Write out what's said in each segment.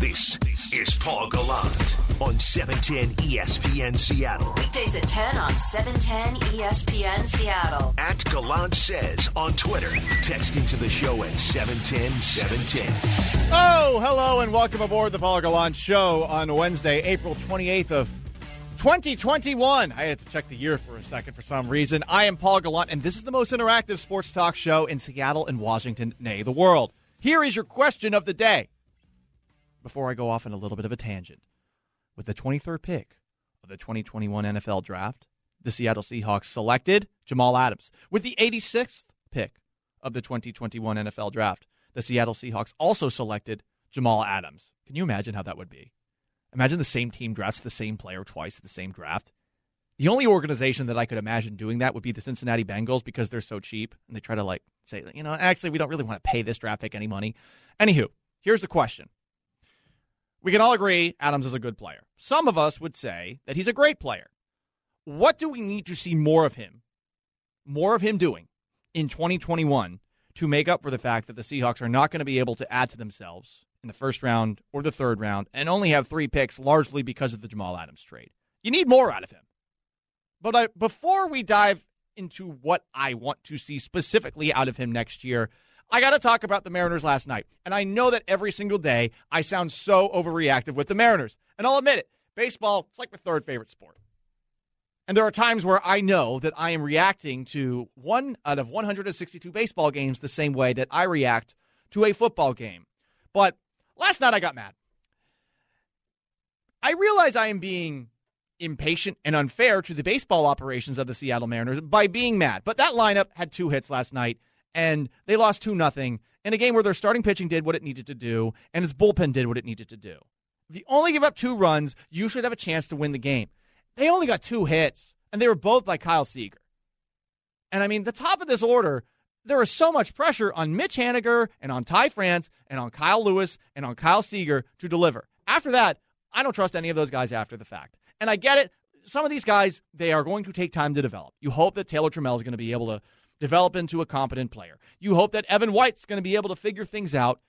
This is Paul Gallant on 710 ESPN Seattle. Weekdays at 10 on 710 ESPN Seattle. At Gallant Says on Twitter. Text into the show at 710 710. Oh, hello and welcome aboard the Paul Gallant Show on Wednesday, April 28th of 2021. I had to check the year for a second for some reason. I am Paul Gallant, and this is the most interactive sports talk show in Seattle and Washington, nay, the world. Here is your question of the day. Before I go off on a little bit of a tangent, with the 23rd pick of the 2021 NFL Draft, the Seattle Seahawks selected Jamal Adams. With the 86th pick of the 2021 NFL Draft, the Seattle Seahawks also selected Jamal Adams. Can you imagine how that would be? Imagine the same team drafts the same player twice at the same draft. The only organization that I could imagine doing that would be the Cincinnati Bengals because they're so cheap and they try to like say, you know, actually we don't really want to pay this draft pick any money. Anywho, here's the question. We can all agree Adams is a good player. Some of us would say that he's a great player. What do we need to see more of him? More of him doing in 2021 to make up for the fact that the Seahawks are not going to be able to add to themselves in the first round or the third round and only have three picks largely because of the Jamal Adams trade. You need more out of him. But I, before we dive into what I want to see specifically out of him next year, I got to talk about the Mariners last night. And I know that every single day I sound so overreactive with the Mariners. And I'll admit it, baseball, it's like my third favorite sport. And there are times where I know that I am reacting to one out of 162 baseball games the same way that I react to a football game. But last night I got mad. I realize I am being impatient and unfair to the baseball operations of the Seattle Mariners by being mad. But that lineup had two hits last night and they lost 2 nothing in a game where their starting pitching did what it needed to do and its bullpen did what it needed to do. If you only give up two runs, you should have a chance to win the game. They only got two hits, and they were both by Kyle Seager. And I mean, the top of this order, there is so much pressure on Mitch Haniger and on Ty France and on Kyle Lewis and on Kyle Seager to deliver. After that, I don't trust any of those guys after the fact. And I get it. Some of these guys, they are going to take time to develop. You hope that Taylor Trammell is going to be able to develop into a competent player. You hope that Evan White's going to be able to figure things out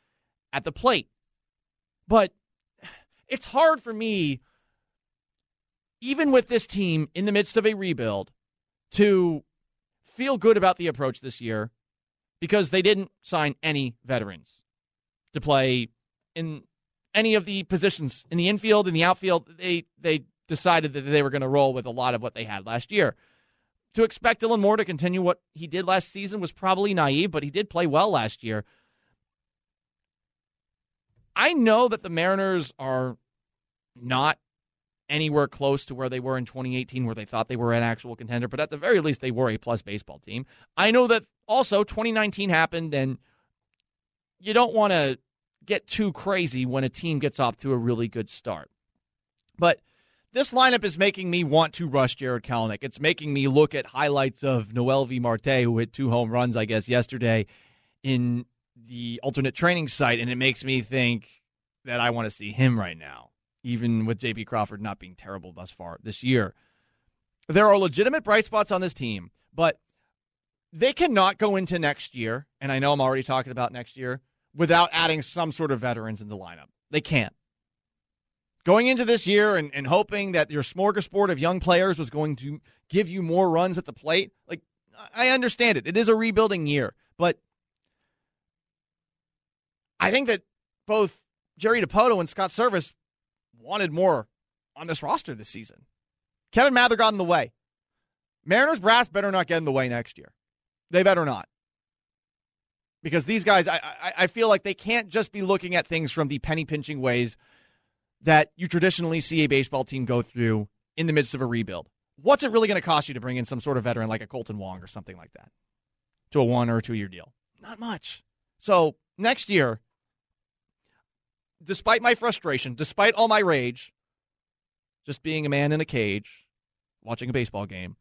at the plate. But it's hard for me, even with this team in the midst of a rebuild, to feel good about the approach this year because they didn't sign any veterans to play in any of the positions in the infield in the outfield. They they decided that they were going to roll with a lot of what they had last year to expect Dylan Moore to continue what he did last season was probably naive, but he did play well last year. I know that the Mariners are not anywhere close to where they were in 2018, where they thought they were an actual contender, but at the very least, they were a plus baseball team. I know that also 2019 happened, and you don't want to get too crazy when a team gets off to a really good start. But this lineup is making me want to rush Jared Kelenic. It's making me look at highlights of Noelvi Marte, who hit two home runs, I guess, yesterday in the alternate training site, and it makes me think that I want to see him right now, even with JP Crawford not being terrible thus far this year. There are legitimate bright spots on this team, but they cannot go into next year, and I know I'm already talking about next year, without adding some sort of veterans in the lineup. They can't going into this year and, and hoping that your smorgasbord of young players was going to give you more runs at the plate, like I understand it. It is a rebuilding year, but I think that both Jerry Dipoto and Scott Servais wanted more on this roster this season. Kevin Mather got in the way. Mariners brass better not get in the way next year. They better not. Because these guys, I, I, I feel like they can't just be looking at things from the penny pinching ways that you traditionally see a baseball team go through in the midst of a rebuild. What's it really going to cost you to bring in some sort of veteran like a Kolten Wong or something like that to a one or two year deal? Not much. So next year, despite my frustration, despite all my rage, just being a man in a cage watching a baseball game,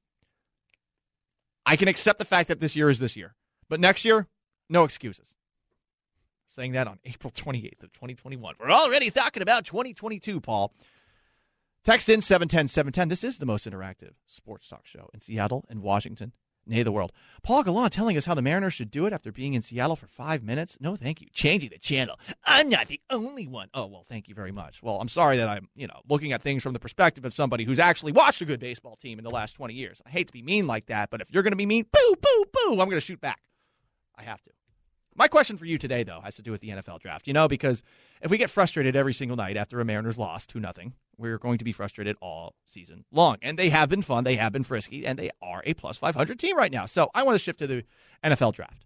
I can accept the fact that this year is this year. But next year, no excuses saying that on April 28th of 2021. We're already talking about 2022, Paul. Text in 710 710. This is the most interactive sports talk show in Seattle and Washington nay the world. Paul Gallant telling us how the Mariners should do it after being in Seattle for five minutes. No, thank you. Changing the channel. I'm not the only one. Oh, well, thank you very much. Well, I'm sorry that I'm, you know, looking at things from the perspective of somebody who's actually watched a good baseball team in the last 20 years. I hate to be mean like that, but if you're going to be mean, boo, boo, boo, I'm going to shoot back. I have to. My question for you today, though, has to do with the NFL draft. You know, because if we get frustrated every single night after a Mariners loss, to nothing, we're going to be frustrated all season long. And they have been fun, they have been frisky, and they are a plus 500 team right now. So I want to shift to the NFL draft.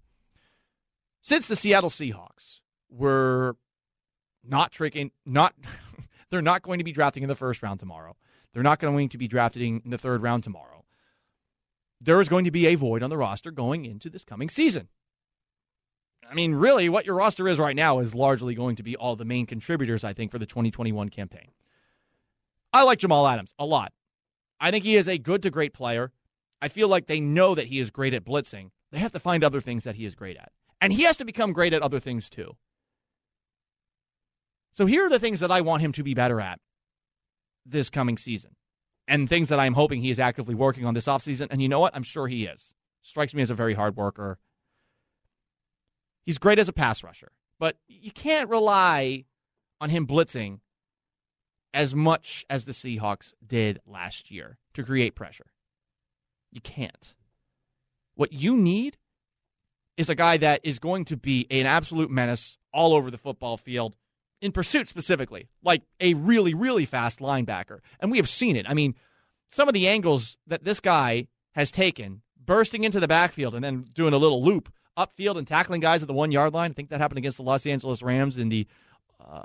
Since the Seattle Seahawks were not tricking, not they're not going to be drafting in the first round tomorrow. They're not going to be drafting in the third round tomorrow. There is going to be a void on the roster going into this coming season. I mean, really, what your roster is right now is largely going to be all the main contributors, I think, for the 2021 campaign. I like Jamal Adams a lot. I think he is a good to great player. I feel like they know that he is great at blitzing. They have to find other things that he is great at. And he has to become great at other things too. So here are the things that I want him to be better at this coming season and things that I'm hoping he is actively working on this offseason. And you know what? I'm sure he is. Strikes me as a very hard worker. He's great as a pass rusher, but you can't rely on him blitzing as much as the Seahawks did last year to create pressure. You can't. What you need is a guy that is going to be an absolute menace all over the football field in pursuit specifically, like a really, really fast linebacker. And we have seen it. I mean, some of the angles that this guy has taken, bursting into the backfield and then doing a little loop upfield and tackling guys at the one yard line. I think that happened against the Los Angeles Rams in the uh,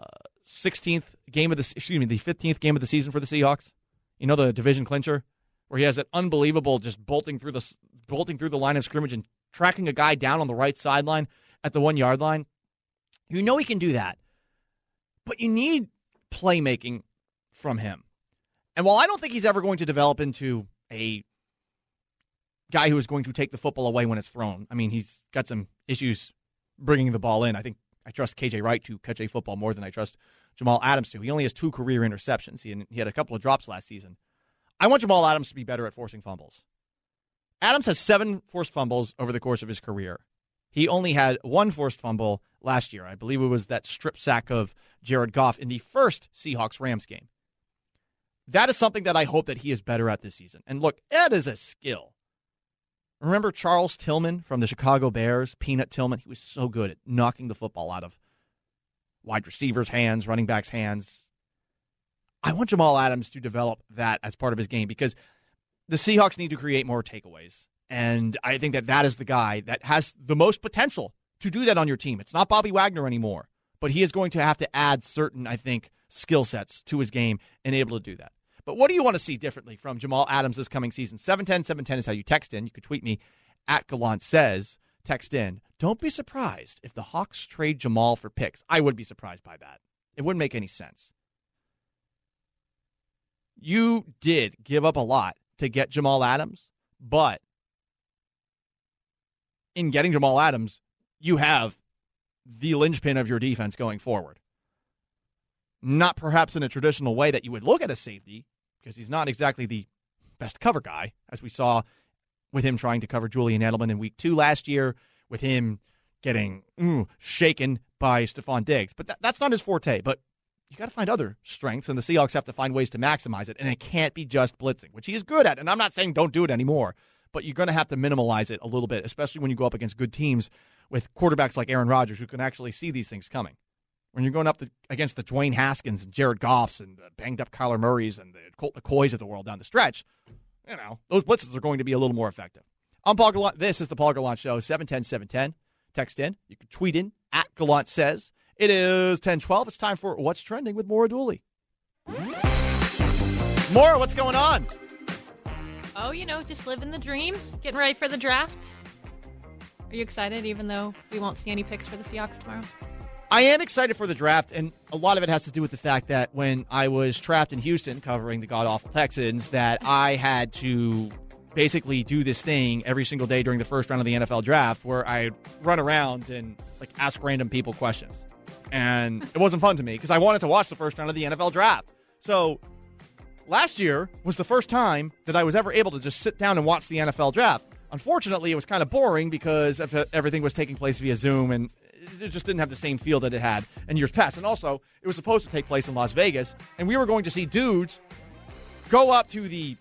16th game of the excuse me the 15th game of the season for the Seahawks. You know the division clincher where he has that unbelievable just bolting through the bolting through the line of scrimmage and tracking a guy down on the right sideline at the one yard line. You know he can do that, but you need playmaking from him. And while I don't think he's ever going to develop into a guy who is going to take the football away when it's thrown. I mean, he's got some issues bringing the ball in. I think I trust KJ Wright to catch a football more than I trust Jamal Adams to. He only has two career interceptions. He, he had a couple of drops last season. I want Jamal Adams to be better at forcing fumbles. Adams has seven forced fumbles over the course of his career. He only had one forced fumble last year. I believe it was that strip sack of Jared Goff in the first Seahawks Rams game. That is something that I hope that he is better at this season. And look, Ed is a skill. Remember Charles Tillman from the Chicago Bears? Peanut Tillman. He was so good at knocking the football out of wide receivers' hands, running backs' hands. I want Jamal Adams to develop that as part of his game because the Seahawks need to create more takeaways. And I think that that is the guy that has the most potential to do that on your team. It's not Bobby Wagner anymore, but he is going to have to add certain, I think, skill sets to his game and able to do that. But what do you want to see differently from Jamal Adams this coming season? 710 710 is how you text in. You could tweet me at Gallant says, text in. Don't be surprised if the Hawks trade Jamal for picks. I would be surprised by that. It wouldn't make any sense. You did give up a lot to get Jamal Adams, but in getting Jamal Adams, you have the linchpin of your defense going forward. Not perhaps in a traditional way that you would look at a safety, because he's not exactly the best cover guy, as we saw with him trying to cover Julian Edelman in week two last year, with him getting mm, shaken by Stefon Diggs. But that, that's not his forte. But you got to find other strengths, and the Seahawks have to find ways to maximize it. And it can't be just blitzing, which he is good at. And I'm not saying don't do it anymore, but you're going to have to minimalize it a little bit, especially when you go up against good teams with quarterbacks like Aaron Rodgers who can actually see these things coming when you're going up the, against the Dwayne Haskins and Jared Goffs and the banged up Kyler Murrays and the Colt McCoys of the world down the stretch, you know, those blitzes are going to be a little more effective. I'm Paul Gallant. This is the Paul Gallant Show, 710 710. Text in. You can tweet in at Gallant Says. It is 1012. It's time for What's Trending with Maura Dooley. Maura, what's going on? Oh, you know, just living the dream, getting ready for the draft. Are you excited, even though we won't see any picks for the Seahawks tomorrow? I am excited for the draft, and a lot of it has to do with the fact that when I was trapped in Houston covering the god awful Texans, that I had to basically do this thing every single day during the first round of the NFL draft where I'd run around and like ask random people questions. And it wasn't fun to me because I wanted to watch the first round of the NFL draft. So last year was the first time that I was ever able to just sit down and watch the NFL draft. Unfortunately, it was kind of boring because everything was taking place via Zoom and it just didn't have the same feel that it had in years past. And also, it was supposed to take place in Las Vegas, and we were going to see dudes go up to the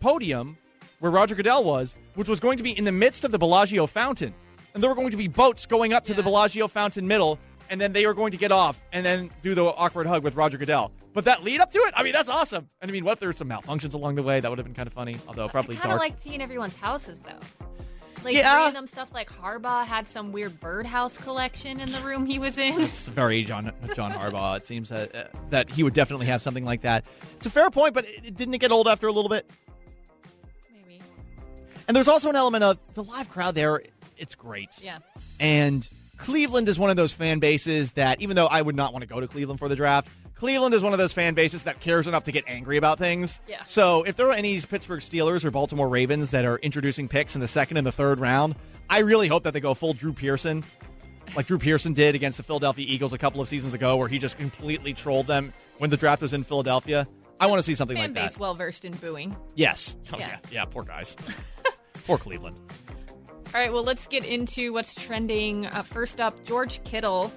podium where Roger Goodell was, which was going to be in the midst of the Bellagio fountain. And there were going to be boats going up to the Bellagio fountain middle, and then they were going to get off and then do the awkward hug with Roger Goodell. But that lead up to it, I mean, that's awesome. And I mean, what if there were some malfunctions along the way? That would have been kind of funny, although probably I kind of like seeing everyone's houses though. Like Yeah. random stuff like Harbaugh had some weird birdhouse collection in the room he was in. It's very John John Harbaugh. It seems that uh, that he would definitely have something like that. It's a fair point, but it, it didn't it get old after a little bit? Maybe. And there's also an element of the live crowd there. It's great. Yeah. And Cleveland is one of those fan bases that, even though I would not want to go to Cleveland for the draft, Cleveland is one of those fan bases that cares enough to get angry about things. Yeah. So if there are any Pittsburgh Steelers or Baltimore Ravens that are introducing picks in the second and the third round, I really hope that they go full Drew Pearson, like Drew Pearson did against the Philadelphia Eagles a couple of seasons ago, where he just completely trolled them when the draft was in Philadelphia. I want to see something Fan like that. base well versed in booing. Yes. Oh, Yeah. yeah. Yeah. Poor guys. poor Cleveland. All right, well, let's get into what's trending. Uh, first up, George Kittle,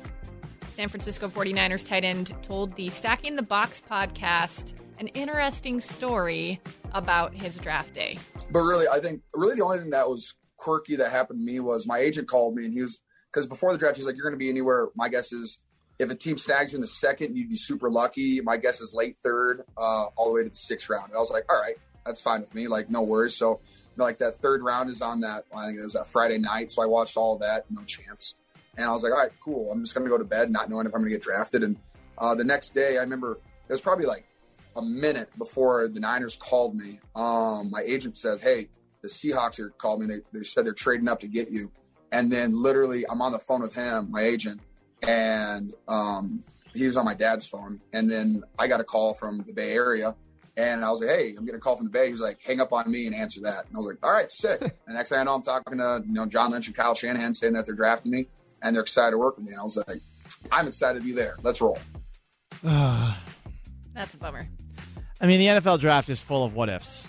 San Francisco 49ers tight end, told the Stacking the Box podcast an interesting story about his draft day. but really, I think really the only thing that was quirky that happened to me was my agent called me and he was because before the draft he's like, "You're going to be anywhere." My guess is if a team snags in the second, you'd be super lucky. My guess is late third, uh, all the way to the sixth round. And I was like, "All right, that's fine with me. Like, no worries." So, you know, like that third round is on that. I think it was that Friday night, so I watched all that. No chance. And I was like, "All right, cool. I'm just going to go to bed, not knowing if I'm going to get drafted." And uh, the next day, I remember it was probably like a minute before the Niners called me. Um, my agent says, "Hey, the Seahawks are called me. They, they said they're trading up to get you." And then literally, I'm on the phone with him, my agent, and um, he was on my dad's phone. And then I got a call from the Bay Area, and I was like, "Hey, I'm getting a call from the Bay." He was like, "Hang up on me and answer that." And I was like, "All right, sick." and next thing I know, I'm talking to you know John Lynch and Kyle Shanahan saying that they're drafting me and they're excited to work with me. And I was like, "I'm excited to be there. Let's roll." That's a bummer. I mean, the NFL draft is full of what ifs.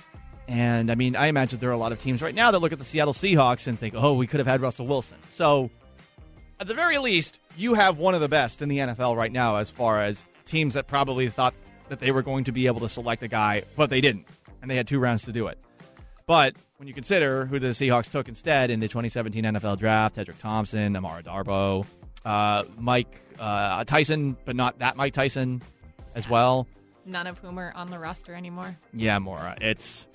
And I mean, I imagine there are a lot of teams right now that look at the Seattle Seahawks and think, oh, we could have had Russell Wilson. So, at the very least, you have one of the best in the NFL right now as far as teams that probably thought that they were going to be able to select a guy, but they didn't. And they had two rounds to do it. But when you consider who the Seahawks took instead in the 2017 NFL draft, Tedric Thompson, Amara Darboh, uh, Mike uh, Tyson, but not that Mike Tyson as well. None of whom are on the roster anymore. Yeah, Maura. It's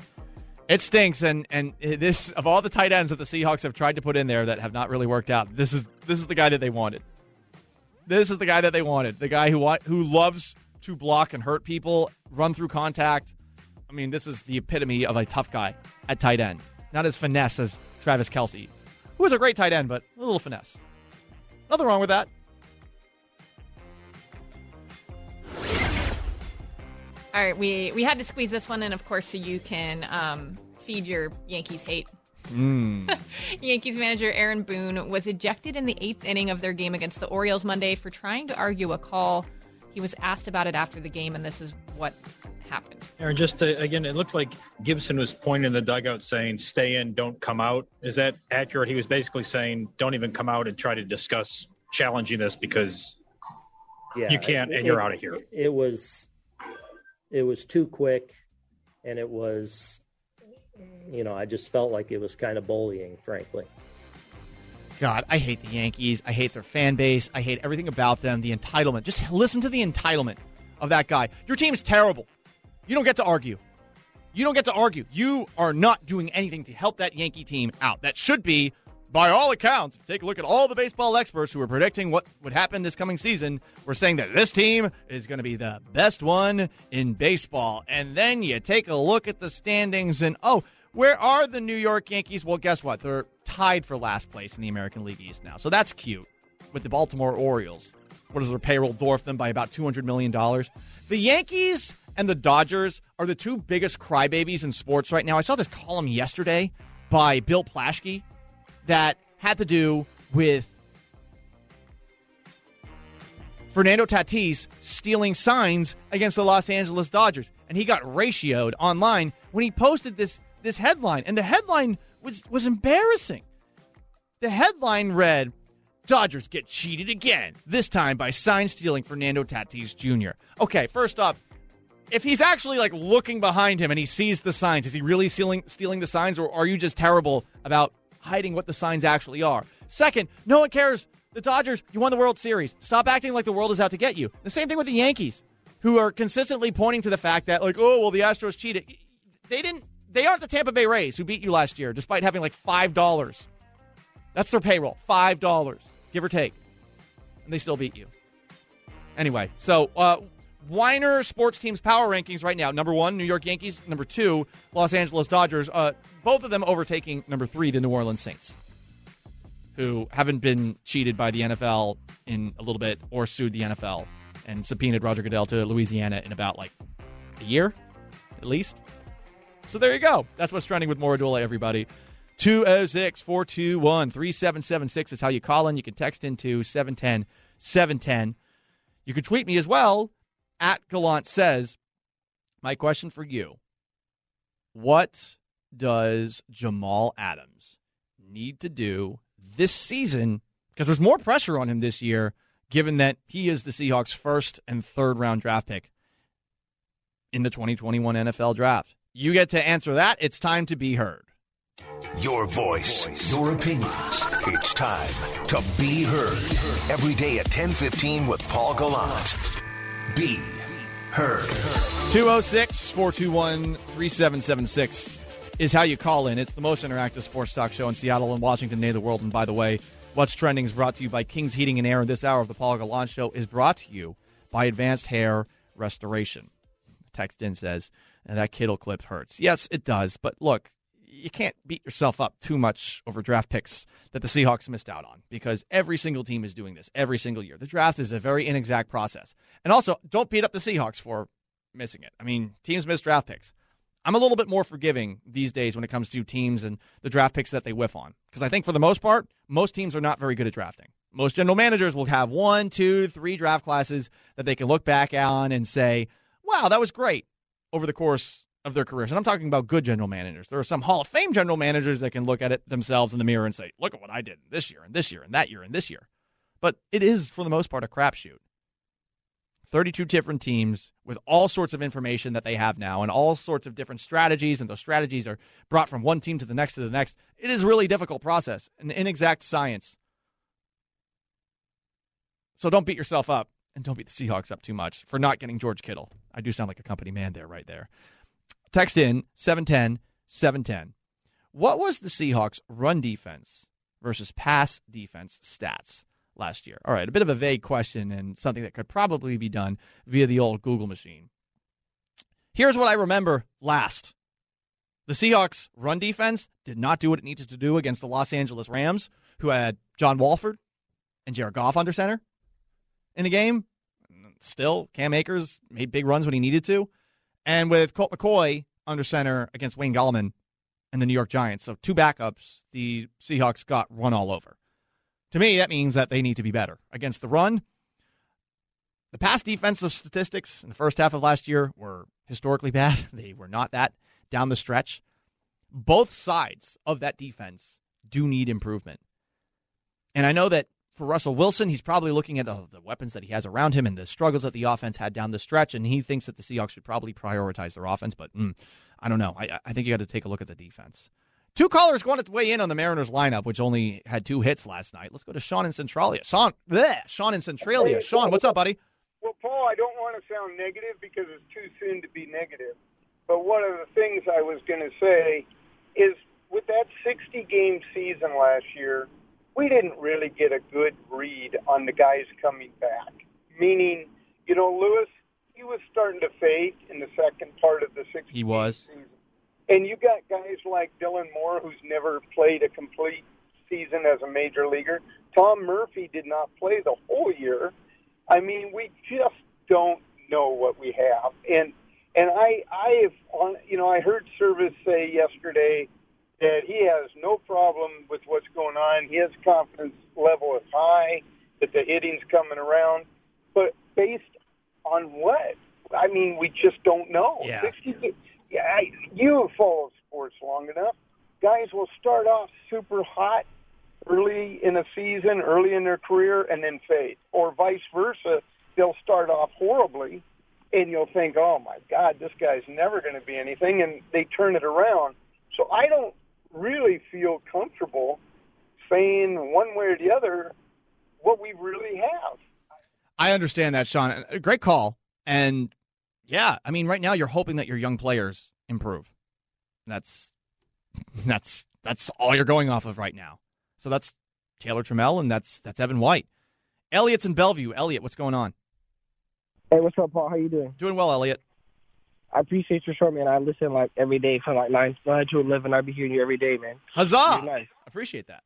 it stinks, and and this of all the tight ends that the Seahawks have tried to put in there that have not really worked out. This is this is the guy that they wanted. This is the guy that they wanted. The guy who who loves to block and hurt people, run through contact. I mean, this is the epitome of a tough guy at tight end. Not as finesse as Travis Kelce, who is a great tight end, but a little finesse. Nothing wrong with that. All right, we we had to squeeze this one in, of course, so you can um, feed your Yankees hate. Yankees manager Aaron Boone was ejected in the eighth inning of their game against the Orioles Monday for trying to argue a call. He was asked about it after the game, and this is what happened. Aaron, just to, again, it looked like Gibson was pointing the dugout saying, "Stay in, don't come out." Is that accurate? He was basically saying, "Don't even come out and try to discuss challenging this because yeah, You can't, and you're out of here. It was, it was too quick, and it was, you know, I just felt like it was kind of bullying, frankly. God, I hate the Yankees. I hate their fan base. I hate everything about them. The entitlement. Just listen to the entitlement of that guy. Your team is terrible. You don't get to argue. You don't get to argue. You are not doing anything to help that Yankee team out. That should be, by all accounts, take a look at all the baseball experts who are predicting what would happen this coming season. We're saying that this team is going to be the best one in baseball. And then you take a look at the standings and, oh, where are the New York Yankees? Well, guess what? They're tied for last place in the American League East now. So that's cute with the Baltimore Orioles. What does their payroll dwarf them by about $200 million? The Yankees and the Dodgers are the two biggest crybabies in sports right now. I saw this column yesterday by Bill Plaschke that had to do with Fernando Tatis stealing signs against the Los Angeles Dodgers. And he got ratioed online when he posted this this headline. And the headline was was embarrassing. The headline read, "Dodgers get cheated again. This time by sign stealing Fernando Tatis Jr." Okay, first off, if he's actually like looking behind him and he sees the signs, is he really stealing stealing the signs, or are you just terrible about hiding what the signs actually are? Second, no one cares. The Dodgers, you won the World Series. Stop acting like the world is out to get you. The same thing with the Yankees, who are consistently pointing to the fact that like, oh well, the Astros cheated. They didn't. They aren't the Tampa Bay Rays who beat you last year, despite having like five dollars. That's their payroll, five dollars, give or take, and they still beat you. Anyway, so uh, Weiner Sports Teams power rankings right now: number one, New York Yankees; number two, Los Angeles Dodgers. Uh, both of them overtaking number three, the New Orleans Saints, who haven't been cheated by the NFL in a little bit or sued the NFL and subpoenaed Roger Goodell to Louisiana in about like a year, at least. So there you go. That's what's trending with Maura Dooley, everybody. 206 421 3776 is how you call in. You can text into 710 710. You can tweet me as well at Gallant Says. My question for you What does Jamal Adams need to do this season? Because there's more pressure on him this year, given that he is the Seahawks' first and third round draft pick in the 2021 NFL draft. You get to answer that. It's time to be heard. Your voice, your opinions. It's time to be heard. Every day at 10:15 with Paul Gallant. Be heard. 206 421 3776 is how you call in. It's the most interactive sports talk show in Seattle and Washington, of the world. And by the way, What's Trending is brought to you by King's Heating and Air. And this hour of the Paul Gallant Show is brought to you by Advanced Hair Restoration. Text in says, and that Kittle clip hurts. Yes, it does. But look, you can't beat yourself up too much over draft picks that the Seahawks missed out on because every single team is doing this every single year. The draft is a very inexact process. And also, don't beat up the Seahawks for missing it. I mean, teams miss draft picks. I'm a little bit more forgiving these days when it comes to teams and the draft picks that they whiff on because I think for the most part, most teams are not very good at drafting. Most general managers will have one, two, three draft classes that they can look back on and say, wow, that was great over the course of their careers. And I'm talking about good general managers. There are some Hall of Fame general managers that can look at it themselves in the mirror and say, look at what I did this year and this year and that year and this year. But it is, for the most part, a crapshoot. 32 different teams with all sorts of information that they have now and all sorts of different strategies, and those strategies are brought from one team to the next to the next. It is a really difficult process, an inexact science. So don't beat yourself up and don't beat the Seahawks up too much for not getting George Kittle. I do sound like a company man there, right there. Text in 710 710. What was the Seahawks' run defense versus pass defense stats last year? All right, a bit of a vague question and something that could probably be done via the old Google machine. Here's what I remember last the Seahawks' run defense did not do what it needed to do against the Los Angeles Rams, who had John Wolford and Jared Goff under center in a game. Still, Cam Akers made big runs when he needed to. And with Colt McCoy under center against Wayne Gallman and the New York Giants, so two backups, the Seahawks got run all over. To me, that means that they need to be better against the run. The past defensive statistics in the first half of last year were historically bad. They were not that down the stretch. Both sides of that defense do need improvement. And I know that for Russell Wilson, he's probably looking at uh, the weapons that he has around him and the struggles that the offense had down the stretch, and he thinks that the Seahawks should probably prioritize their offense. But mm, I don't know. I, I think you got to take a look at the defense. Two callers going to weigh in on the Mariners lineup, which only had two hits last night. Let's go to Sean in Centralia. Sean, bleh, Sean in Centralia. Sean, what's up, buddy? Well, Paul, I don't want to sound negative because it's too soon to be negative. But one of the things I was going to say is with that 60 game season last year, we didn't really get a good read on the guys coming back. Meaning, you know, Lewis, he was starting to fade in the second part of the 60 He was. season. And you got guys like Dylan Moore, who's never played a complete season as a major leaguer. Tom Murphy did not play the whole year. I mean, we just don't know what we have. And and I I have on you know I heard Servais say yesterday that he has no problem with what's going on. His confidence level is high that the hitting's coming around, but based on what? I mean, we just don't know. Yeah. 60, yeah, I, you have followed sports long enough. guys will start off super hot early in a season, early in their career, and then fade, or vice versa. They'll start off horribly, and you'll think, "Oh my God, this guy's never going to be anything," and they turn it around. So I don't really feel comfortable saying one way or the other what we really have. I understand that, Sean. Great call. And yeah, I mean, right now you're hoping that your young players improve. That's that's that's all you're going off of right now. So that's Taylor Trammell and that's that's Evan White. Elliot's in Bellevue. Elliot, what's going on? Hey, what's up, Paul? How you doing? Doing well, Elliot. I appreciate your show, man. I listen like every day from like nine, nine to eleven. I be hearing you every day, man. Huzzah! Nice. Appreciate that.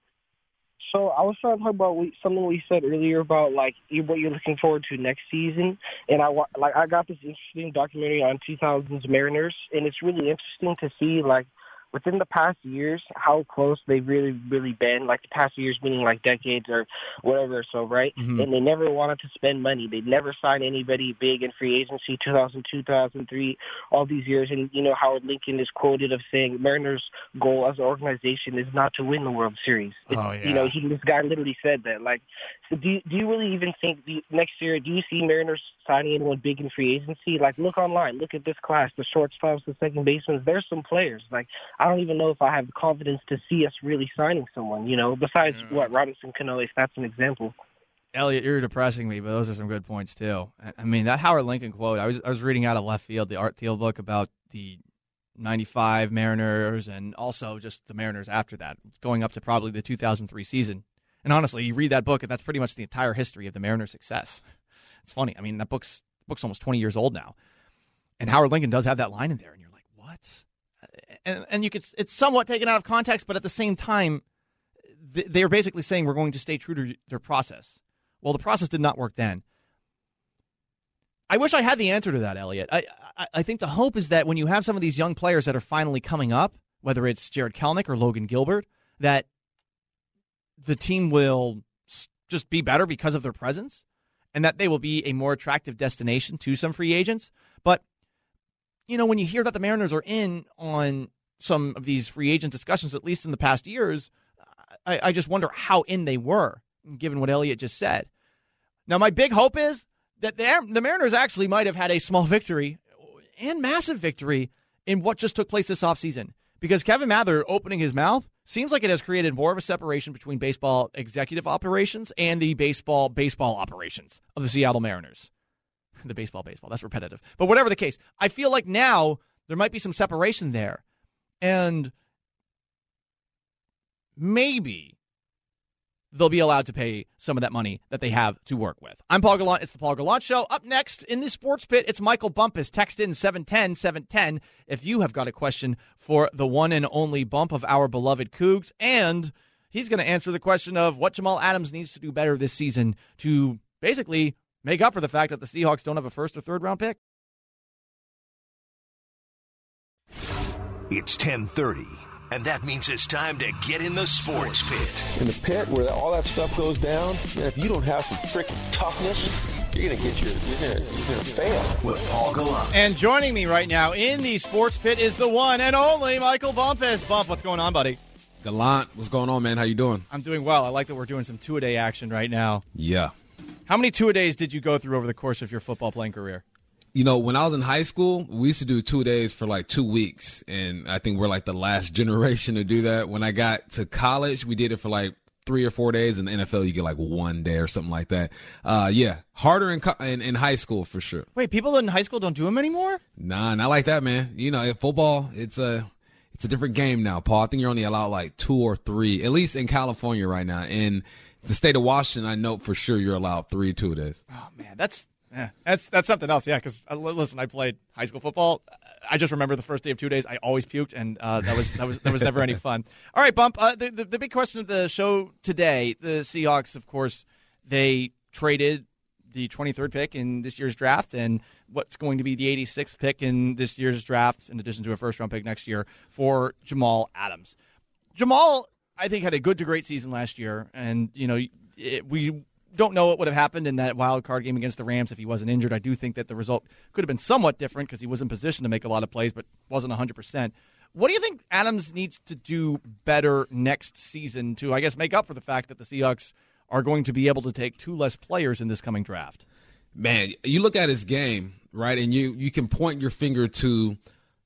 So I was trying to talk about we, something we said earlier about like what you're looking forward to next season, and I wa- like I got this interesting documentary on 2000s Mariners, and it's really interesting to see like within the past years how close they've really really been. Like the past years, meaning like decades or whatever. So right, Mhm. and they never wanted to spend money. They never signed anybody big in free agency. 2002, 2003, all these years, and you know Howard Lincoln is quoted of saying Mariners' goal as an organization is not to win the World Series. It's, Oh, You know, he this guy literally said that. Like, so do you, do you really even think the, next year? Do you see Mariners signing anyone big in free agency? Like, look online, look at this class, the shortstops, the second basemen. There's some players. Like, I don't even know if I have the confidence to see us really signing someone. You know, besides what Robinson Cano, if that's an example. Elliot, you're depressing me, but those are some good points too. I- mean, that Howard Lincoln quote. I was I was reading out of left field the Art Thiel book about the '95 Mariners and also just the Mariners after that, going up to probably the 2003 season. And honestly, you read that book, and that's pretty much the entire history of the Mariners' success. It's funny. I mean, that book's book's almost 20 years old now, and Howard Lincoln does have that line in there, and you're? And and you could it's somewhat taken out of context, but at the same time, th- they are basically saying we're going to stay true to their process. Well, the process did not work then. I wish I had the answer to that, Elliot. I, I I think the hope is that when you have some of these young players that are finally coming up, whether it's Jared Kelenic or Logan Gilbert, that the team will just be better because of their presence, and that they will be a more attractive destination to some free agents. But you know, when you hear that the Mariners are in on some of these free agent discussions, at least in the past years, I, I just wonder how in they were, given what Elliot just said. Now, my big hope is that the, the Mariners actually might have had a small victory and massive victory in what just took place this offseason. Because Kevin Mather opening his mouth seems like it has created more of a separation between baseball executive operations and the baseball baseball operations of the Seattle Mariners. The baseball baseball, that's repetitive. But whatever the case, I feel like now there might be some separation there. And maybe they'll be allowed to pay some of that money that they have to work with. I'm Paul Gallant. It's the Paul Gallant Show. Up next in the sports pit, it's Michael Bumpus. Text in 710 710 if you have got a question for the one and only bump of our beloved Cougs. And he's going to answer the question of what Jamal Adams needs to do better this season to basically make up for the fact that the Seahawks don't have a first or third round pick. It's 1030, and that means it's time to get in the sports pit. in the pit where all that stuff goes down, man, if you don't have some freaking toughness, you're gonna get your you're gonna you're gonna fail. With Paul Gallant. And joining me right now in the sports pit is the one and only Michael Bumpus. Bump, what's going on, buddy? Gallant, what's going on, man? How you doing? I'm doing well. I like that we're doing some two a day action right now. Yeah. How many two a days did you go through over the course of your football playing career? You know, when I was in high school, we used to do two days for like two weeks, and I think we're like the last generation to do that. When I got to college, we did it for like three or four days. In the NFL, you get like one day or something like that. Uh, yeah, harder in, co- in in high school for sure. Wait, people in high school don't do them anymore? Nah, not like that, man. You know, in football, it's a it's a different game now, Paul. I think you're only allowed like two or three, at least in California right now. In the state of Washington, I know for sure you're allowed three two days. Oh man, that's yeah, that's that's something else. Yeah, because uh, listen, I played high school football. I just remember the first day of two days, I always puked, and uh, that was that was that was never any fun. All right, bump. Uh, the, the the big question of the show today: the Seahawks, of course, they traded the 23rd pick in this year's draft and what's going to be the 86th pick in this year's draft, in addition to a first round pick next year for Jamal Adams. Jamal, I think, had a good to great season last year, and you know it, we don't know what would have happened in that wild card game against the Rams if he wasn't injured. I do think that the result could have been somewhat different because he was in position to make a lot of plays, but wasn't 100. percent What do you think Adams needs to do better next season to, I guess, make up for the fact that the Seahawks are going to be able to take two less players in this coming draft? Man, you look at his game, right, and you you can point your finger to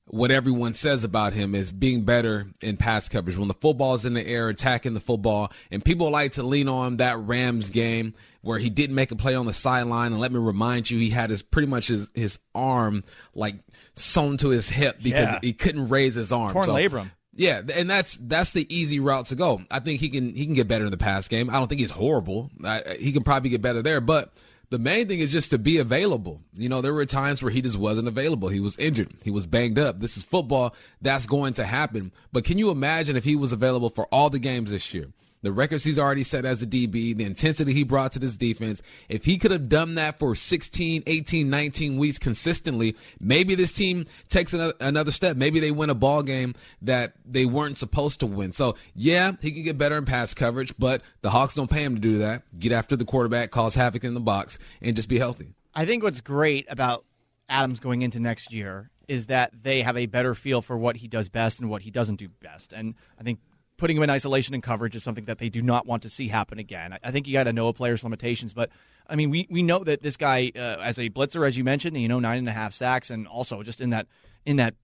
what everyone says about him is being better in pass coverage. When the football's in the air, attacking the football, and people like to lean on that Rams game where he didn't make a play on the sideline. And let me remind you, he had his pretty much his, his arm like sewn to his hip because Yeah. he couldn't raise his arm. Torn So- labrum. yeah, and that's that's the easy route to go. I think he can he can get better in the pass game. I don't think he's horrible. I, he can probably get better there, but the main thing is just to be available. You know, there were times where he just wasn't available. He was injured. He was banged up. This is football. That's going to happen. But can you imagine if he was available for all the games this year? The records he's already set as a DB, the intensity he brought to this defense. If he could have done that for 16, 18, 19 weeks consistently, maybe this team takes another, step. Maybe they win a ball game that they weren't supposed to win. So, yeah, he can get better in pass coverage, but the Hawks don't pay him to do that. Get after the quarterback, cause havoc in the box, and just be healthy. I think what's great about Adams going into next year is that they have a better feel for what he does best and what he doesn't do best. And I think putting him in isolation and coverage is something that they do not want to see happen again. I- I think you got to know a player's limitations, but I mean, we, we know that this guy, uh, as a blitzer, as you mentioned, you know, nine and a half sacks, and also just in that in that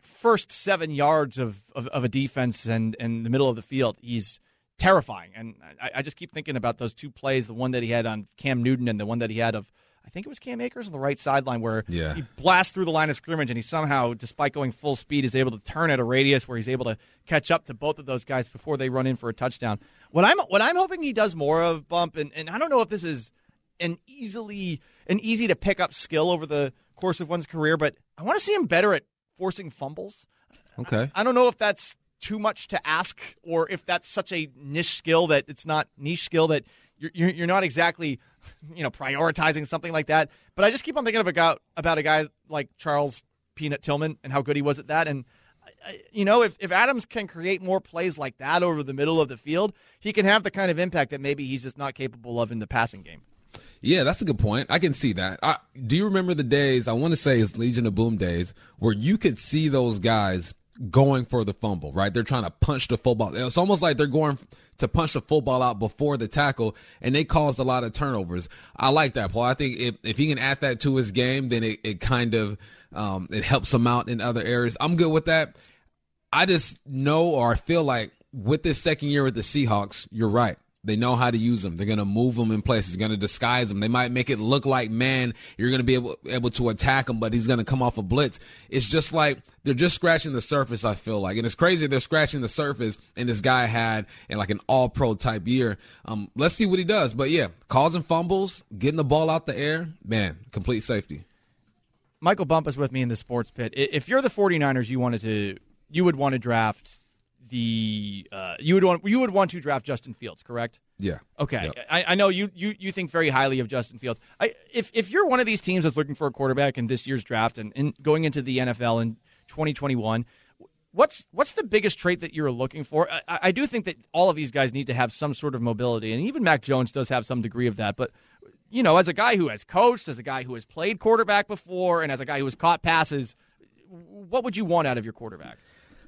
first seven yards of, of, of a defense and, and the middle of the field, he's terrifying. And I, I just keep thinking about those two plays the one that he had on Cam Newton and the one that he had of, I think it was Cam Akers on the right sideline, where Yeah. he blasts through the line of scrimmage and he somehow, despite going full speed, is able to turn at a radius where he's able to catch up to both of those guys before they run in for a touchdown. What I'm what I'm hoping he does more of, Bump, and, and I don't know if this is an easily an easy to pick up skill over the course of one's career, but I want to see him better at forcing fumbles. Okay. I don't know if that's too much to ask, or if that's such a niche skill that it's not niche skill that you're you're, you're not exactly, you know, prioritizing something like that. But I just keep on thinking about about a guy like Charles Peanut Tillman and how good he was at that. And you know, if if Adams can create more plays like that over the middle of the field, he can have the kind of impact that maybe he's just not capable of in the passing game. Yeah, that's a good point. I can see that. I, do you remember the days, I want to say it's Legion of Boom days, where you could see those guys going for the fumble, right? They're trying to punch the football. It's almost like they're going to punch the football out before the tackle, and they caused a lot of turnovers. I like that, Paul. I think if, if he can add that to his game, then it, it kind of um, it helps him out in other areas. I'm good with that. I just know or I feel like with this second year with the Seahawks, you're right. They know how to use them. They're going to move them in places. They're going to disguise them. They might make it look like, man, you're going to be able, able to attack him, but he's going to come off a blitz. It's just like they're just scratching the surface, I feel like. And it's crazy they're scratching the surface, and this guy had in like an all pro type year. Um, let's see what he does. But yeah, causing fumbles, getting the ball out the air, man, complete safety. Michael Bumpus with me in the sports pit. If you're the 49ers, you wanted to you would want to draft the uh, you would want you would want to draft Justin Fields, correct? Yeah. Okay, Yep. I, I know you, you you think very highly of Justin Fields. I, if if you're one of these teams that's looking for a quarterback in this year's draft and, and going into the NFL in 2021, what's what's the biggest trait that you're looking for? I, I do think that all of these guys need to have some sort of mobility, and even Mac Jones does have some degree of that. But you know, as a guy who has coached, as a guy who has played quarterback before, and as a guy who has caught passes, what would you want out of your quarterback?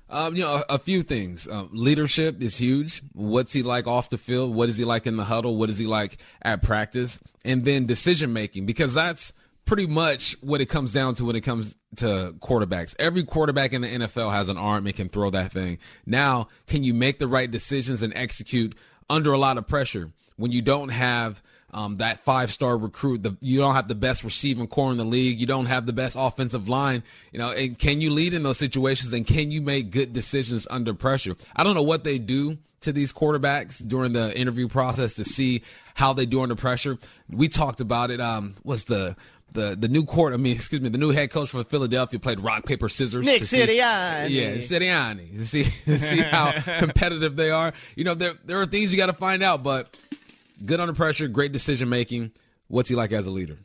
Um, you know, a, a few things. Um, leadership is huge. What's he like off the field? What is he like in the huddle? What is he like at practice? And then decision making, because that's pretty much what it comes down to when it comes to quarterbacks. Every quarterback in the NFL has an arm and can throw that thing. Now, can you make the right decisions and execute under a lot of pressure when you don't have um, that five star recruit. The, you don't have the best receiving corps in the league. You don't have the best offensive line. You know, and can you lead in those situations and can you make good decisions under pressure? I don't know what they do to these quarterbacks during the interview process to see how they do under pressure. We talked about it. Um, was the the the new court? I mean, excuse me, the new head coach for Philadelphia played rock paper scissors. Nick Sirianni. Yeah, Sirianni. To see to see how competitive they are. You know, there there are things you got to find out, but good under pressure, great decision making. What's he like as a leader?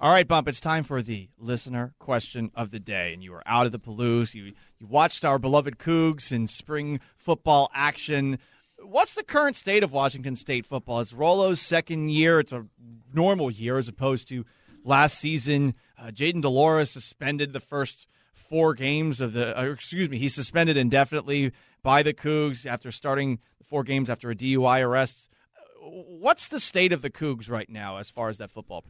All right, Bump, it's time for the listener question of the day. And you were out of the Palouse. You, you watched our beloved Cougs in spring football action. What's the current state of Washington State football? It's Rolo's second year. It's a normal year as opposed to last season. Uh, Jayden de Laura suspended the first four games of the. Uh, excuse me, he's suspended indefinitely by the Cougs after starting four games after a DUI arrest. What's the state of the Cougs right now as far as that football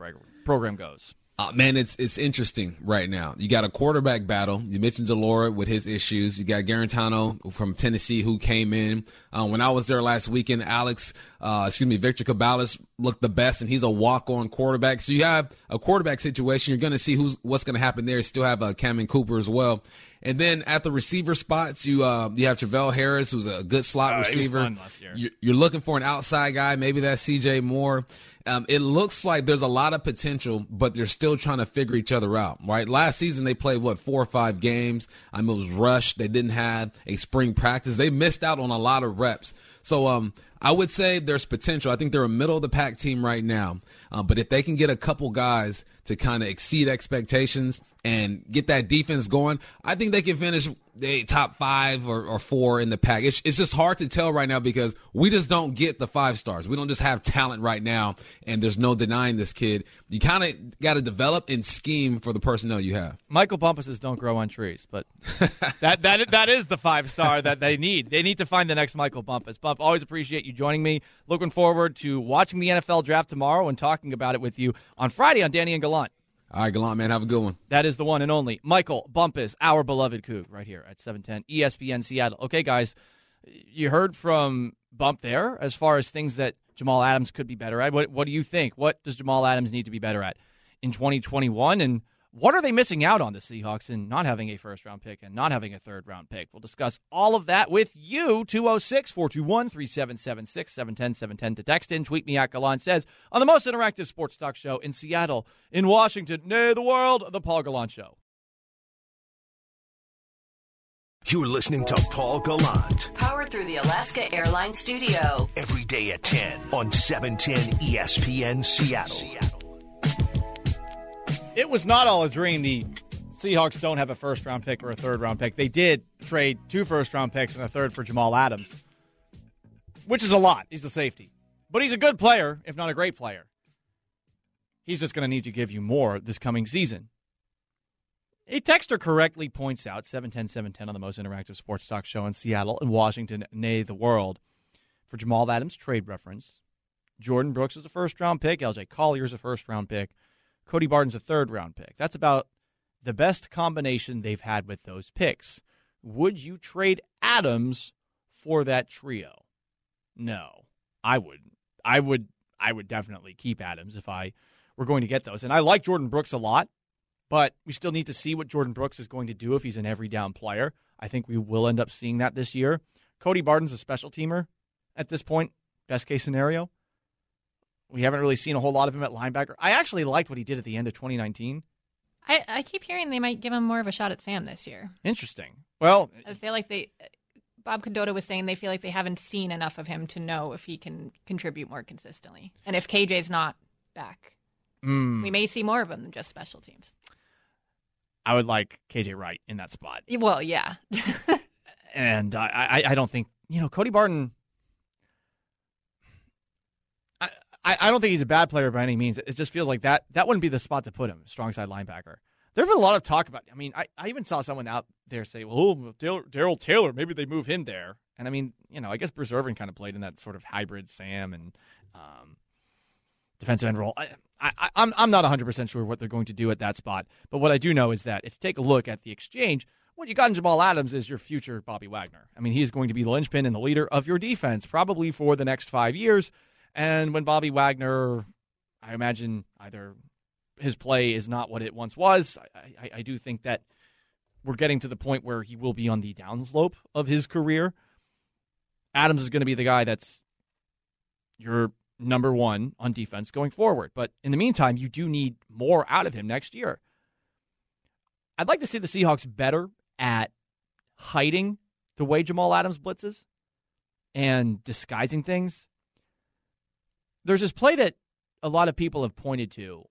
program goes? Uh, man, it's it's interesting right now. You got a quarterback battle. You mentioned de Laura with his issues. You got Guarantano from Tennessee who came in. Uh, when I was there last weekend, Alex, uh, excuse me, Victor Gabalis looked the best, and he's a walk-on quarterback. So you have a quarterback situation. You're going to see who's what's going to happen there. You still have uh, Cammon Cooper as well. And then at the receiver spots, you uh, you have Travell Harris, who's a good slot Oh, was receiver. fun last year. You- You're looking for an outside guy. Maybe that's C.J. Moore. Um, it looks like there's a lot of potential, but they're still trying to figure each other out. Right? Last season they played what four or five games. I mean, it was rushed. They didn't have a spring practice. They missed out on a lot of reps. So um, I would say there's potential. I think they're a middle of the pack team right now. Uh, but if they can get a couple guys to kind of exceed expectations and get that defense going, I think they can finish the top five or, or four in the pack. It's, it's just hard to tell right now because we just don't get the five stars. We don't just have talent right now, and there's no denying this kid. You kind of got to develop and scheme for the personnel you have. Michael Bumpuses don't grow on trees, but that that that is the five star that they need. They need to find the next Michael Bumpus. Bump, always appreciate you joining me. Looking forward to watching the NFL draft tomorrow and talking about it with you on Friday on Danny and Gallant. All right, Gallant, man, have a good one. That is the one and only Michael Bumpus, our beloved Coug, right here at 710 ESPN Seattle. Okay, guys, you heard from Bump there as far as things that Jamal Adams could be better at. What, what do you think? What does Jamal Adams need to be better at in 2021? And what are they missing out on the Seahawks in not having a first round pick and not having a third round pick? We'll discuss all of that with you. 206 421 3776 710 710 to text in. Tweet me at Gallant Says on the most interactive sports talk show in Seattle, in Washington, nay, the world, The Paul Gallant Show. You're listening to Paul Gallant Powered through the Alaska Airlines Studio. every day at 10 on E 710 ESPN Seattle. Seattle. It was not all a dream. The Seahawks don't have a first round pick or a third round pick. They did trade two first round picks and a third for Jamal Adams, which is a lot. He's the safety. But he's a good player, if not a great player. He's just going to need to give you more this coming season. A texter correctly points out 710 710 on the most interactive sports talk show in Seattle and Washington, nay, the world. For Jamal Adams, trade reference. Jordyn Brooks is a first round pick. LJ Collier is a first round pick. Cody Barton's a third round pick. That's about the best combination they've had with those picks. Would you trade Adams for that trio? No, I wouldn't. I would. I would definitely keep Adams if I were going to get those. And I like Jordyn Brooks a lot, but we still need to see what Jordyn Brooks is going to do if he's an every down player. I think we will end up seeing that this year. Cody Barton's a special teamer at this point. Best case scenario. We haven't really seen a whole lot of him at linebacker. I actually liked what he did at the end of 2019. I, I keep hearing they might give him more of a shot at Sam this year. Interesting. Well, I feel like they. Bob Condotta was saying they feel like they haven't seen enough of him to know if he can contribute more consistently, and if KJ's not back, mm, we may see more of him than just special teams. I would like KJ Wright in that spot. Well, yeah, and I, I, I don't think you know Cody Barton. I, I don't think he's a bad player by any means. It just feels like that that wouldn't be the spot to put him, strong side linebacker. There's been a lot of talk about. I mean, I, I even saw someone out there say, "Well, oh, Darrell Taylor, maybe they move him there." And I mean, you know, I guess Bruce Irvin kind of played in that sort of hybrid Sam and um, defensive end role. I, I, I'm I'm not 100 percent sure what they're going to do at that spot, but what I do know is that if you take a look at the exchange, what you got in Jamal Adams is your future Bobby Wagner. I mean, he's going to be the linchpin and the leader of your defense probably for the next five years. And when Bobby Wagner, I imagine either his play is not what it once was, I, I, I do think that we're getting to the point where he will be on the downslope of his career. Adams is going to be the guy that's your number one on defense going forward. But in the meantime, you do need more out of him next year. I'd like to see the Seahawks better at hiding the way Jamal Adams blitzes and disguising things. There's this play that a lot of people have pointed to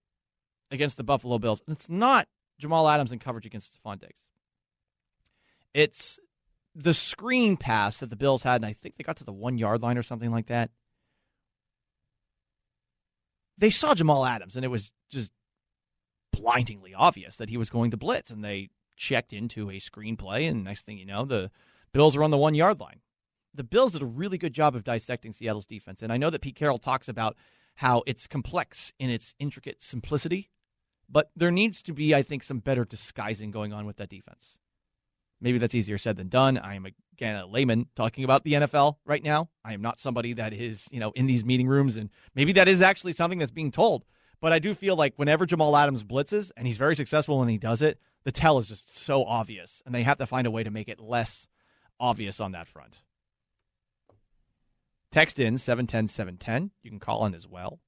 against the Buffalo Bills. And It's not Jamal Adams in coverage against Stefon Diggs. It's the screen pass that the Bills had, and I think they got to the one yard line or something like that. They saw Jamal Adams, and it was just blindingly obvious that he was going to blitz, and they checked into a screenplay, and next thing you know, the Bills are on the one yard line. The Bills did a really good job of dissecting Seattle's defense, and I know that Pete Carroll talks about how it's complex in its intricate simplicity, but there needs to be, I think, some better disguising going on with that defense. Maybe that's easier said than done. I am again a layman talking about the NFL right now. I am not somebody that is, you know, in these meeting rooms and maybe that is actually something that's being told. But I do feel like whenever Jamal Adams blitzes and he's very successful when he does it, the tell is just so obvious and they have to find a way to make it less obvious on that front. Text in 710 710. You can call in as well.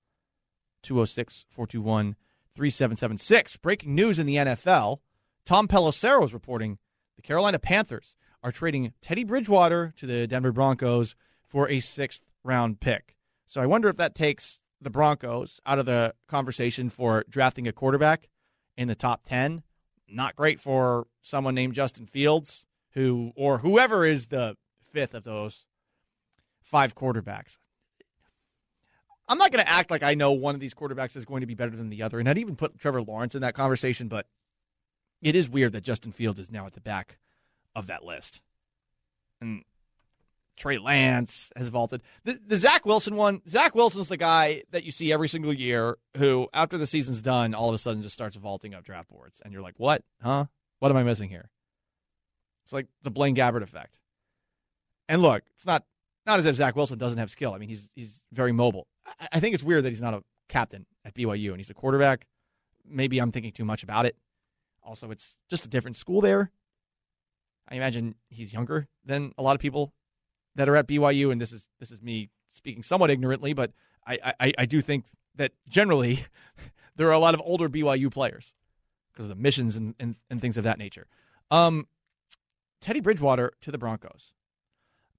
206 421 3776. Breaking news in the NFL. Tom Pelissero is reporting the Carolina Panthers are trading Teddy Bridgewater to the Denver Broncos for a sixth round pick. So I wonder if that takes the Broncos out of the conversation for drafting a quarterback in the top 10. Not great for someone named Justin Fields, who, or whoever is the fifth of those five quarterbacks. I'm not going to act like I know one of these quarterbacks is going to be better than the other, and I'd even put Trevor Lawrence in that conversation, but it is weird that Justin Fields is now at the back of that list. And Trey Lance has vaulted. The, the Zach Wilson one, Zach Wilson's the guy that you see every single year who, after the season's done, all of a sudden just starts vaulting up draft boards. And you're like, what? Huh? What am I missing here? It's like the Blaine Gabbert effect. And look, it's not not as if Zach Wilson doesn't have skill. I mean, he's he's very mobile. I, I think it's weird that he's not a captain at BYU and he's a quarterback. Maybe I'm thinking too much about it. Also, it's just a different school there. I imagine he's younger than a lot of people that are at BYU, and this is this is me speaking somewhat ignorantly, but I I, I do think that generally there are a lot of older BYU players because of the missions and, and, and things of that nature. Um, Teddy Bridgewater to the Broncos.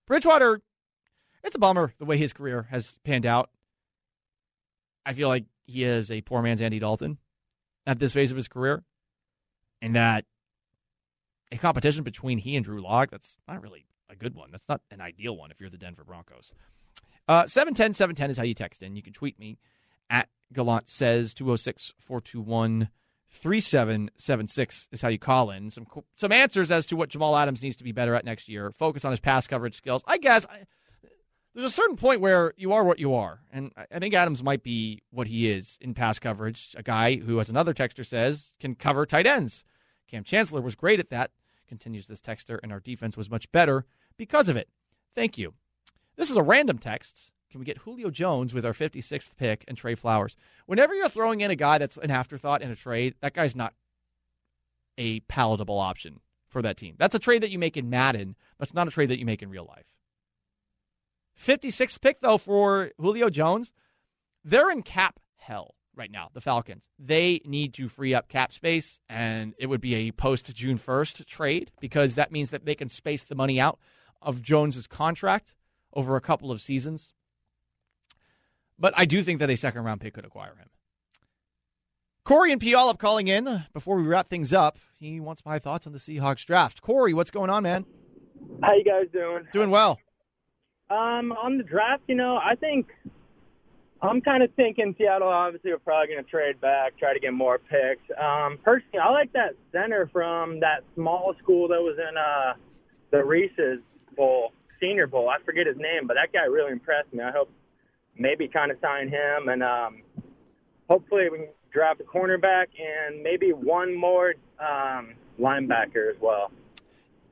Bridgewater, it's a bummer the way his career has panned out. I feel like he is a poor man's Andy Dalton at this phase of his career and that a competition between he and Drew Lock, that's not really a good one. That's not an ideal one if you're the Denver Broncos. Uh, 710 710 is how you text in. You can tweet me at Gallant says 206 421 3776 is how you call in. Some some answers as to what Jamal Adams needs to be better at next year. Focus on his pass coverage skills. I guess I, there's a certain point where you are what you are. And I think Adams might be what he is in pass coverage. A guy who, as another texter says, can cover tight ends. Kam Chancellor was great at that, continues this texter, and our defense was much better because of it. Thank you. This is a random text. Can we get Julio Jones with our 56th pick and Trey Flowers? Whenever you're throwing in a guy that's an afterthought in a trade, that guy's not a palatable option for that team. That's a trade that you make in Madden, it's not a trade that you make in real life. 56th pick, though, for Julio Jones. They're in cap hell right now, the Falcons. They need to free up cap space, and it would be a post June 1st trade because that means that they can space the money out of Jones's contract over a couple of seasons. But I do think that a second round pick could acquire him. Corey and Puyallup calling in before we wrap things up. He wants my thoughts on the Seahawks draft. Corey, what's going on, man? How you guys doing? Doing well. Um, on the draft, you know, I think I'm kind of thinking Seattle obviously are probably going to trade back, try to get more picks. Um, personally, I like that center from that small school that was in uh, the Reese's Bowl, Senior Bowl. I forget his name, but that guy really impressed me. I hope maybe kind of sign him, and um, hopefully we can draft a cornerback and maybe one more um, linebacker as well.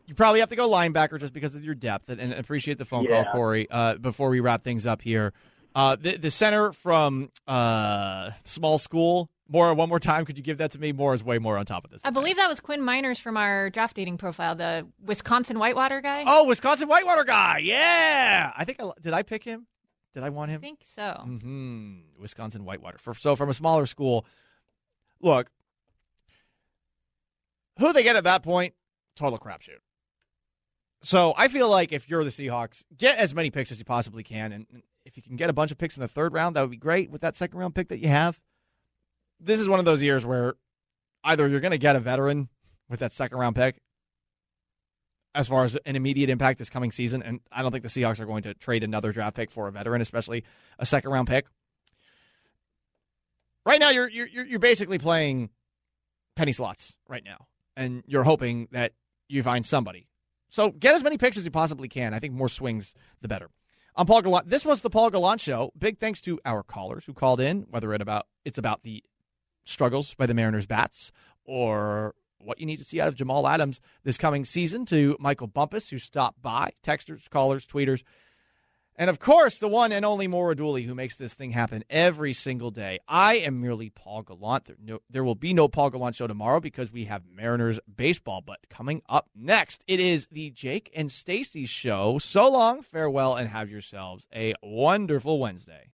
You probably have to go linebacker just because of your depth, and, and appreciate the phone Yeah. call, Corey. Uh, before we wrap things up here, uh, the the center from uh, small school. More one more time. Could you give that to me? Maura is way more on top of this. I believe that was Quinn Meinerz from our draft dating profile, the Wisconsin Whitewater guy. Oh, Wisconsin Whitewater guy. Yeah, I think I did. I pick him. Did I want him? I think so. hmm Wisconsin Whitewater. For, so from a smaller school, look, who they get at that point, total crapshoot. So I feel like if you're the Seahawks, get as many picks as you possibly can, and if you can get a bunch of picks in the third round, that would be great with that second round pick that you have. This is one of those years where either you're going to get a veteran with that second round pick, as far as an immediate impact this coming season, and I don't think the Seahawks are going to trade another draft pick for a veteran, especially a second round pick. Right now, you're you're you're basically playing penny slots right now. and you're hoping that you find somebody. So get as many picks as you possibly can. I think more swings, the better. I'm Paul Gallant. This was the Paul Gallant Show. Big thanks to our callers who called in, whether it about it's about the struggles by the Mariners bats or what you need to see out of Jamal Adams this coming season to Michael Bumpus, who stopped by, texters, callers, tweeters. And of course, the one and only Maura Dooley, who makes this thing happen every single day. I am merely Paul Gallant. There, no, there will be no Paul Gallant show tomorrow because we have Mariners baseball. But coming up next, it is the Jake and Stacy show. So long, farewell, and have yourselves a wonderful Wednesday.